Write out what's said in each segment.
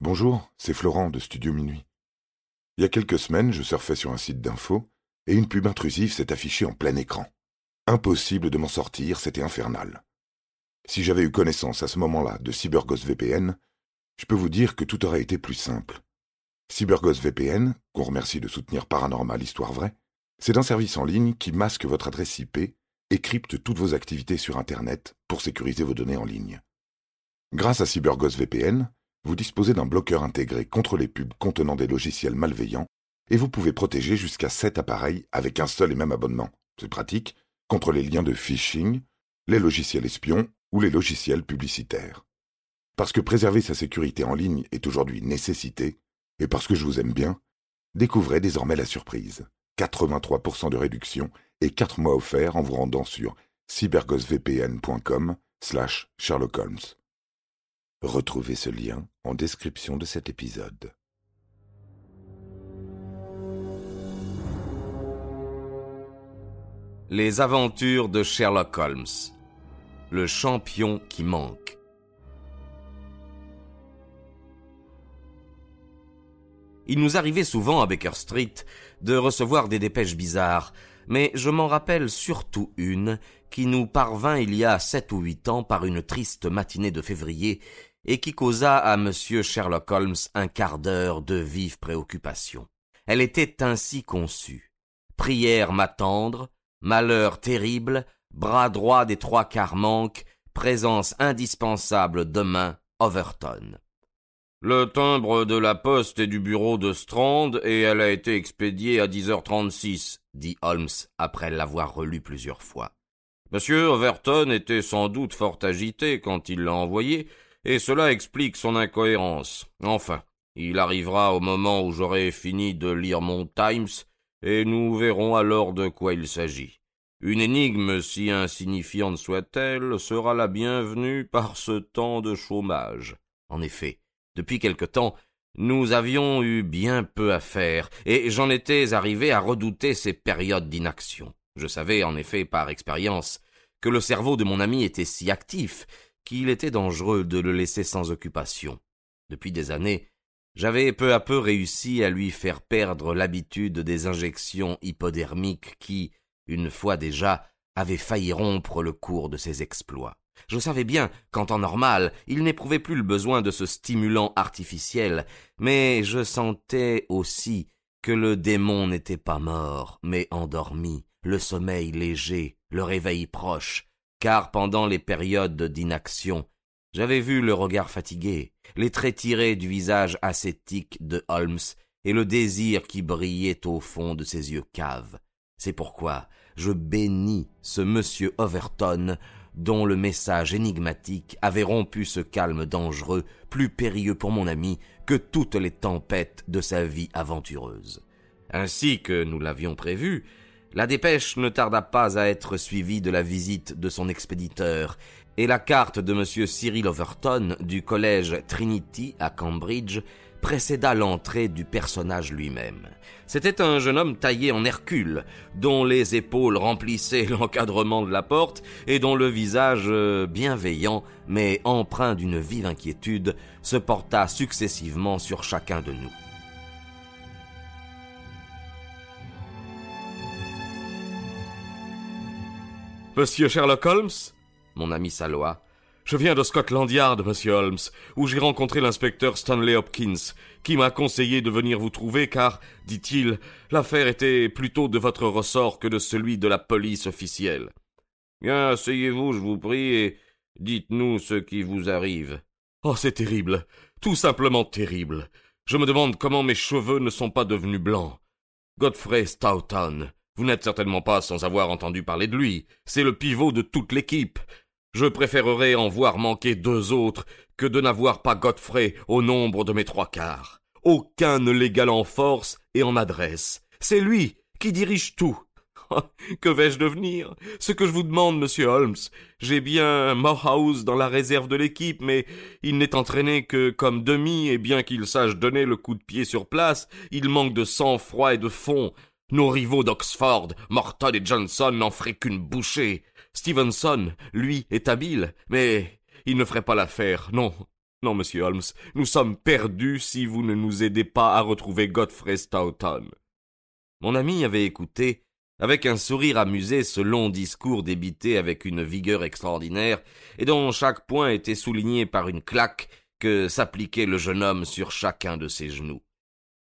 Bonjour, c'est Florent de Studio Minuit. Il y a quelques semaines, je surfais sur un site d'info et une pub intrusive s'est affichée en plein écran. Impossible de m'en sortir, c'était infernal. Si j'avais eu connaissance à ce moment-là de CyberGhost VPN, je peux vous dire que tout aurait été plus simple. CyberGhost VPN, qu'on remercie de soutenir Paranormal Histoire Vraie, c'est un service en ligne qui masque votre adresse IP et crypte toutes vos activités sur Internet pour sécuriser vos données en ligne. Grâce à CyberGhost VPN, vous disposez d'un bloqueur intégré contre les pubs contenant des logiciels malveillants et vous pouvez protéger jusqu'à 7 appareils avec un seul et même abonnement. C'est pratique contre les liens de phishing, les logiciels espions ou les logiciels publicitaires. Parce que préserver sa sécurité en ligne est aujourd'hui nécessité, et parce que je vous aime bien, découvrez désormais la surprise. 83% de réduction et 4 mois offerts en vous rendant sur cyberghostvpn.com slash Sherlock Holmes. Retrouvez ce lien en description de cet épisode. Les aventures de Sherlock Holmes. Le champion qui manque. Il nous arrivait souvent à Baker Street de recevoir des dépêches bizarres, mais je m'en rappelle surtout une qui nous parvint il y a sept ou huit ans par une triste matinée de février et qui causa à M. Sherlock Holmes un quart d'heure de vive préoccupation. Elle était ainsi conçue. Prière m'attendre, malheur terrible, bras droit des trois quarts manque, présence indispensable demain, Overton. Le timbre de la poste est du bureau de Strand et elle a été expédiée à 10h36, dit Holmes après l'avoir relu plusieurs fois. Monsieur Overton était sans doute fort agité quand il l'a envoyé, et cela explique son incohérence. Enfin, il arrivera au moment où j'aurai fini de lire mon Times, et nous verrons alors de quoi il s'agit. Une énigme, si insignifiante soit-elle, sera la bienvenue par ce temps de chômage. En effet, depuis quelque temps, nous avions eu bien peu à faire, et j'en étais arrivé à redouter ces périodes d'inaction. Je savais, en effet, par expérience, que le cerveau de mon ami était si actif qu'il était dangereux de le laisser sans occupation. Depuis des années, j'avais peu à peu réussi à lui faire perdre l'habitude des injections hypodermiques qui, une fois déjà, avaient failli rompre le cours de ses exploits. Je savais bien qu'en temps normal, il n'éprouvait plus le besoin de ce stimulant artificiel, mais je sentais aussi que le démon n'était pas mort, mais endormi, le sommeil léger, le réveil proche, car pendant les périodes d'inaction, j'avais vu le regard fatigué, les traits tirés du visage ascétique de Holmes et le désir qui brillait au fond de ses yeux caves. C'est pourquoi je bénis ce monsieur Overton dont le message énigmatique avait rompu ce calme dangereux, plus périlleux pour mon ami que toutes les tempêtes de sa vie aventureuse. Ainsi que nous l'avions prévu, la dépêche ne tarda pas à être suivie de la visite de son expéditeur, et la carte de M. Cyril Overton du collège Trinity à Cambridge précéda l'entrée du personnage lui-même. C'était un jeune homme taillé en Hercule, dont les épaules remplissaient l'encadrement de la porte et dont le visage euh, bienveillant, mais empreint d'une vive inquiétude, se porta successivement sur chacun de nous. Monsieur Sherlock Holmes? Mon ami Salois. Je viens de Scotland Yard, monsieur Holmes, où j'ai rencontré l'inspecteur Stanley Hopkins, qui m'a conseillé de venir vous trouver car, dit-il, l'affaire était plutôt de votre ressort que de celui de la police officielle. Bien, asseyez-vous, je vous prie, et dites-nous ce qui vous arrive. Oh, c'est terrible, tout simplement terrible. Je me demande comment mes cheveux ne sont pas devenus blancs. Godfrey Stoughton, vous n'êtes certainement pas sans avoir entendu parler de lui. C'est le pivot de toute l'équipe. Je préférerais en voir manquer deux autres que de n'avoir pas Godfrey au nombre de mes trois quarts. Aucun ne l'égale en force et en adresse. C'est lui qui dirige tout. que vais-je devenir? Ce que je vous demande, monsieur Holmes, j'ai bien Morehouse dans la réserve de l'équipe, mais il n'est entraîné que comme demi, et bien qu'il sache donner le coup de pied sur place, il manque de sang-froid et de fond. Nos rivaux d'Oxford, Morton et Johnson n'en feraient qu'une bouchée. Stevenson, lui, est habile, mais il ne ferait pas l'affaire, non. Non, monsieur Holmes, nous sommes perdus si vous ne nous aidez pas à retrouver Godfrey Stoughton. Mon ami avait écouté, avec un sourire amusé, ce long discours débité avec une vigueur extraordinaire, et dont chaque point était souligné par une claque que s'appliquait le jeune homme sur chacun de ses genoux.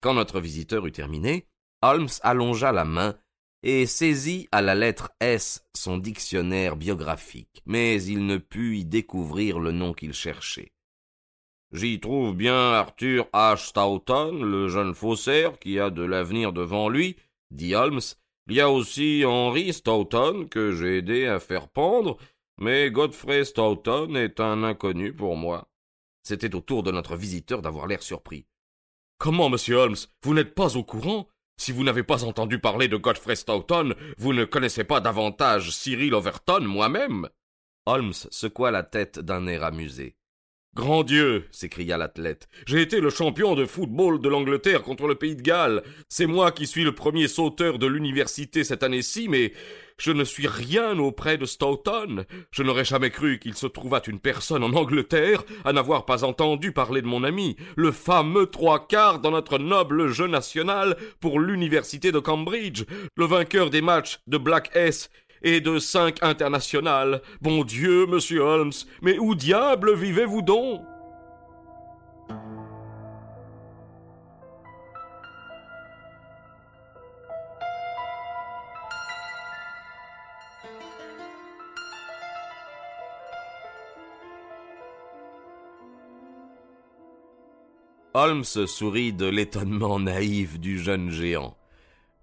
Quand notre visiteur eut terminé, Holmes allongea la main et saisit à la lettre S son dictionnaire biographique, mais il ne put y découvrir le nom qu'il cherchait. J'y trouve bien Arthur H. Stoughton, le jeune faussaire qui a de l'avenir devant lui, dit Holmes. Il y a aussi Henry Stoughton, que j'ai aidé à faire pendre, mais Godfrey Stoughton est un inconnu pour moi. C'était au tour de notre visiteur d'avoir l'air surpris. Comment, monsieur Holmes, vous n'êtes pas au courant Si vous n'avez pas entendu parler de Godfrey Stoughton, vous ne connaissez pas davantage Cyril Overton moi-même Holmes secoua la tête d'un air amusé. Grand Dieu s'écria l'athlète. J'ai été le champion de football de l'Angleterre contre le pays de Galles. C'est moi qui suis le premier sauteur de l'université cette année-ci, mais je ne suis rien auprès de Stoughton. Je n'aurais jamais cru qu'il se trouvât une personne en Angleterre à n'avoir pas entendu parler de mon ami, le fameux trois quarts dans notre noble jeu national pour l'université de Cambridge, le vainqueur des matchs de Black S et de cinq internationales. Bon Dieu, monsieur Holmes, mais où diable vivez-vous donc? Holmes sourit de l'étonnement naïf du jeune géant.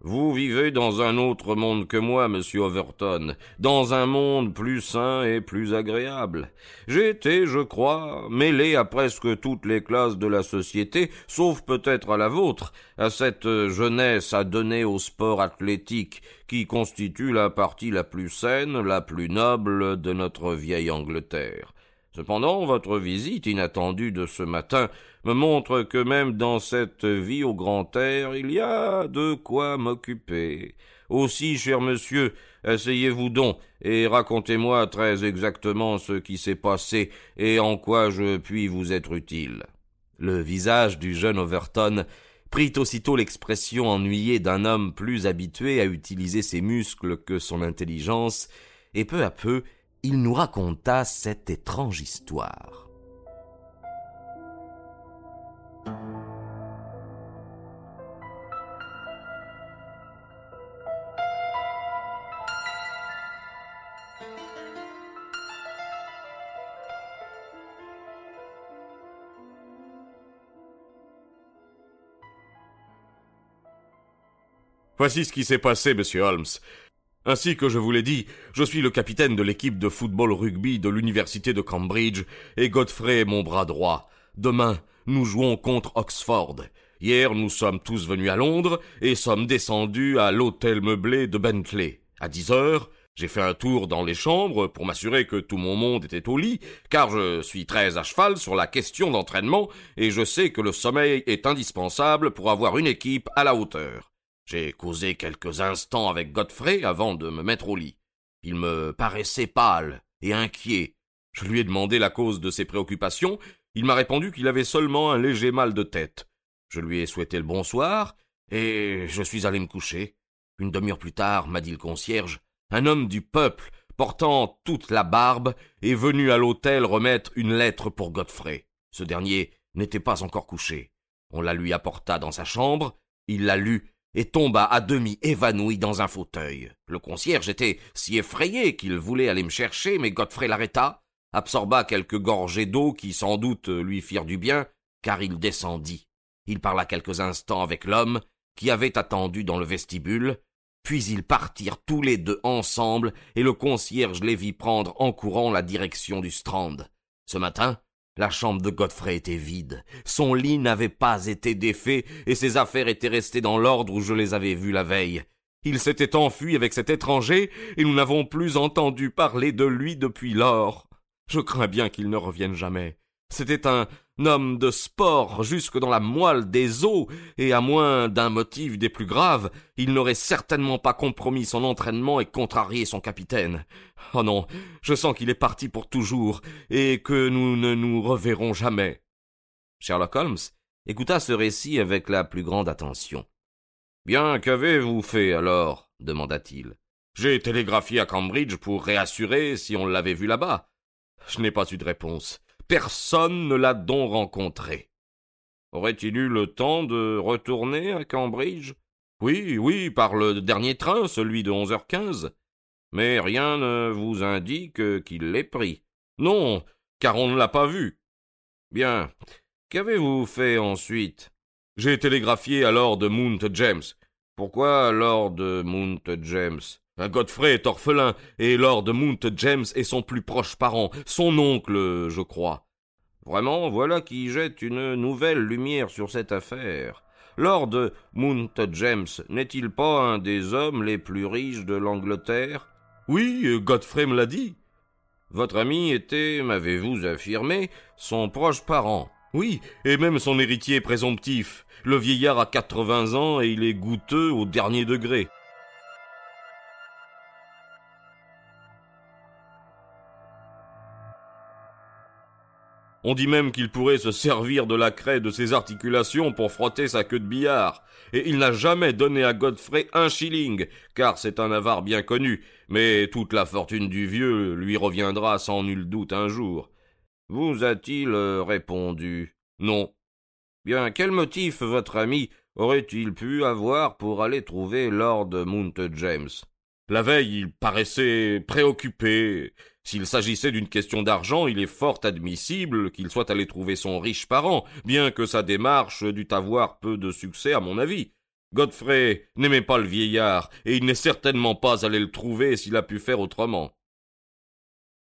Vous vivez dans un autre monde que moi, monsieur Overton, dans un monde plus sain et plus agréable. J'ai été, je crois, mêlé à presque toutes les classes de la société, sauf peut-être à la vôtre, à cette jeunesse adonnée au sport athlétique, qui constitue la partie la plus saine, la plus noble de notre vieille Angleterre. Cependant, votre visite inattendue de ce matin me montre que même dans cette vie au grand air, il y a de quoi m'occuper. Aussi, cher monsieur, asseyez-vous donc et racontez-moi très exactement ce qui s'est passé et en quoi je puis vous être utile. Le visage du jeune Overton prit aussitôt l'expression ennuyée d'un homme plus habitué à utiliser ses muscles que son intelligence, et peu à peu il nous raconta cette étrange histoire. Voici ce qui s'est passé, monsieur Holmes. Ainsi que je vous l'ai dit, je suis le capitaine de l'équipe de football rugby de l'université de Cambridge, et Godfrey est mon bras droit. Demain, nous jouons contre Oxford. Hier, nous sommes tous venus à Londres et sommes descendus à l'hôtel meublé de Bentley. À dix heures, j'ai fait un tour dans les chambres pour m'assurer que tout mon monde était au lit, car je suis très à cheval sur la question d'entraînement et je sais que le sommeil est indispensable pour avoir une équipe à la hauteur. J'ai causé quelques instants avec Godfrey avant de me mettre au lit. Il me paraissait pâle et inquiet. Je lui ai demandé la cause de ses préoccupations. Il m'a répondu qu'il avait seulement un léger mal de tête. Je lui ai souhaité le bonsoir, et je suis allé me coucher. Une demi-heure plus tard, m'a dit le concierge, un homme du peuple, portant toute la barbe, est venu à l'hôtel remettre une lettre pour Godfrey. Ce dernier n'était pas encore couché. On la lui apporta dans sa chambre, il la lut et tomba à demi évanoui dans un fauteuil. Le concierge était si effrayé qu'il voulait aller me chercher, mais Godfrey l'arrêta, absorba quelques gorgées d'eau qui sans doute lui firent du bien, car il descendit. Il parla quelques instants avec l'homme, qui avait attendu dans le vestibule, puis ils partirent tous les deux ensemble, et le concierge les vit prendre en courant la direction du Strand. Ce matin, la chambre de Godfrey était vide. Son lit n'avait pas été défait et ses affaires étaient restées dans l'ordre où je les avais vues la veille. Il s'était enfui avec cet étranger et nous n'avons plus entendu parler de lui depuis lors. Je crains bien qu'il ne revienne jamais. C'était un homme de sport jusque dans la moelle des os, et à moins d'un motif des plus graves, il n'aurait certainement pas compromis son entraînement et contrarié son capitaine. Oh non, je sens qu'il est parti pour toujours, et que nous ne nous reverrons jamais. Sherlock Holmes écouta ce récit avec la plus grande attention. Bien, qu'avez-vous fait alors? demanda-t-il. J'ai télégraphié à Cambridge pour réassurer si on l'avait vu là-bas. Je n'ai pas eu de réponse. Personne ne l'a donc rencontré. Aurait-il eu le temps de retourner à Cambridge? Oui, oui, par le dernier train, celui de onze heures quinze. Mais rien ne vous indique qu'il l'ait pris. Non, car on ne l'a pas vu. Bien. Qu'avez-vous fait ensuite? J'ai télégraphié à Lord Mount James. Pourquoi Lord Mount James? Godfrey est orphelin, et Lord Mount James est son plus proche parent, son oncle, je crois. Vraiment, voilà qui jette une nouvelle lumière sur cette affaire. Lord Mount James n'est-il pas un des hommes les plus riches de l'Angleterre? Oui, Godfrey me l'a dit. Votre ami était, m'avez-vous affirmé, son proche parent. Oui, et même son héritier présomptif. Le vieillard a quatre-vingts ans et il est goûteux au dernier degré. On dit même qu'il pourrait se servir de la craie de ses articulations pour frotter sa queue de billard. Et il n'a jamais donné à Godfrey un shilling, car c'est un avare bien connu, mais toute la fortune du vieux lui reviendra sans nul doute un jour. Vous a-t-il euh, répondu Non. Bien, quel motif votre ami aurait-il pu avoir pour aller trouver Lord Mount James? La veille, il paraissait préoccupé, s'il s'agissait d'une question d'argent, il est fort admissible qu'il soit allé trouver son riche parent, bien que sa démarche dût avoir peu de succès à mon avis. Godfrey n'aimait pas le vieillard, et il n'est certainement pas allé le trouver s'il a pu faire autrement.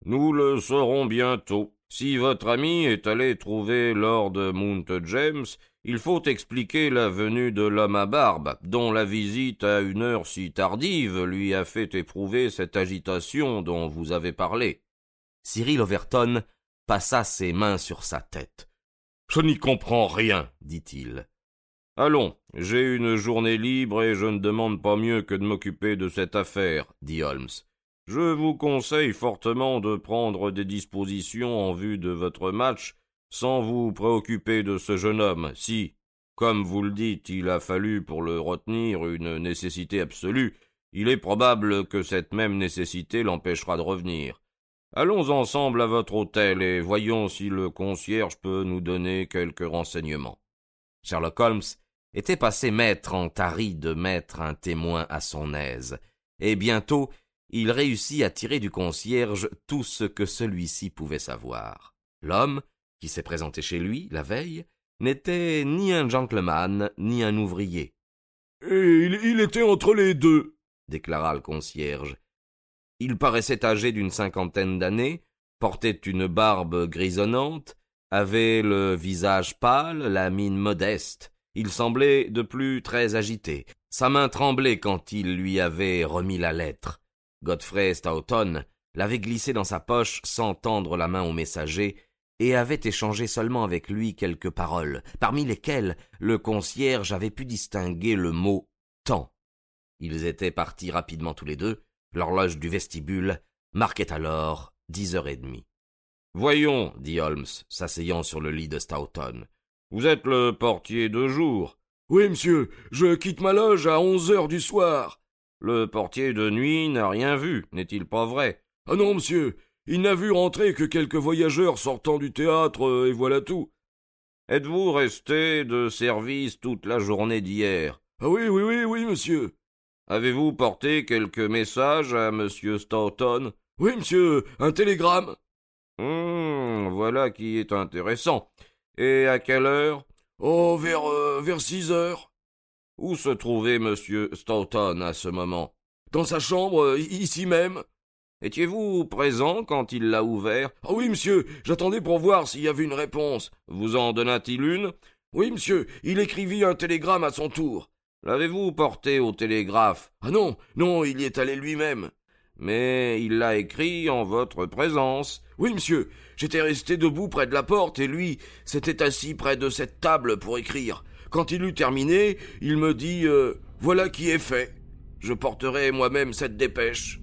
Nous le saurons bientôt. Si votre ami est allé trouver Lord Mount James, il faut expliquer la venue de l'homme à barbe, dont la visite à une heure si tardive lui a fait éprouver cette agitation dont vous avez parlé. Cyril Overton passa ses mains sur sa tête. Je n'y comprends rien, dit-il. Allons, j'ai une journée libre et je ne demande pas mieux que de m'occuper de cette affaire, dit Holmes. Je vous conseille fortement de prendre des dispositions en vue de votre match sans vous préoccuper de ce jeune homme, si, comme vous le dites, il a fallu pour le retenir une nécessité absolue, il est probable que cette même nécessité l'empêchera de revenir. Allons ensemble à votre hôtel et voyons si le concierge peut nous donner quelques renseignements. Sherlock Holmes était passé maître en tari de mettre un témoin à son aise, et bientôt il réussit à tirer du concierge tout ce que celui-ci pouvait savoir. L'homme, qui s'est présenté chez lui la veille, n'était ni un gentleman ni un ouvrier. Et il, était entre les deux, déclara le concierge. Il paraissait âgé d'une cinquantaine d'années, portait une barbe grisonnante, avait le visage pâle, la mine modeste. Il semblait de plus très agité. Sa main tremblait quand il lui avait remis la lettre. Godfrey Stoughton l'avait glissé dans sa poche sans tendre la main au messager et avait échangé seulement avec lui quelques paroles, parmi lesquelles le concierge avait pu distinguer le mot temps. Ils étaient partis rapidement tous les deux. L'horloge du vestibule marquait alors dix heures et demie. Voyons, dit Holmes, s'asseyant sur le lit de Stoughton. Vous êtes le portier de jour. Oui, monsieur, je quitte ma loge à onze heures du soir. Le portier de nuit n'a rien vu, n'est-il pas vrai Ah non, monsieur, il n'a vu rentrer que quelques voyageurs sortant du théâtre, euh, et voilà tout. Êtes-vous resté de service toute la journée d'hier? Ah oui, oui, oui, oui, monsieur. Avez-vous porté quelques messages à monsieur Stoughton Oui, monsieur, un télégramme. Hum, voilà qui est intéressant. Et à quelle heure? Oh, vers, euh, vers six heures. Où se trouvait monsieur Stoughton à ce moment? Dans sa chambre, euh, ici même. Étiez-vous présent quand il l'a ouvert? Ah oui, monsieur, j'attendais pour voir s'il y avait une réponse. Vous en donna-t-il une? Oui, monsieur, il écrivit un télégramme à son tour. L'avez-vous porté au télégraphe? Ah non, non, il y est allé lui-même. Mais il l'a écrit en votre présence. Oui, monsieur, J'étais resté debout près de la porte et lui s'était assis près de cette table pour écrire. Quand il eut terminé, il me dit euh, Voilà qui est fait. Je porterai moi-même cette dépêche.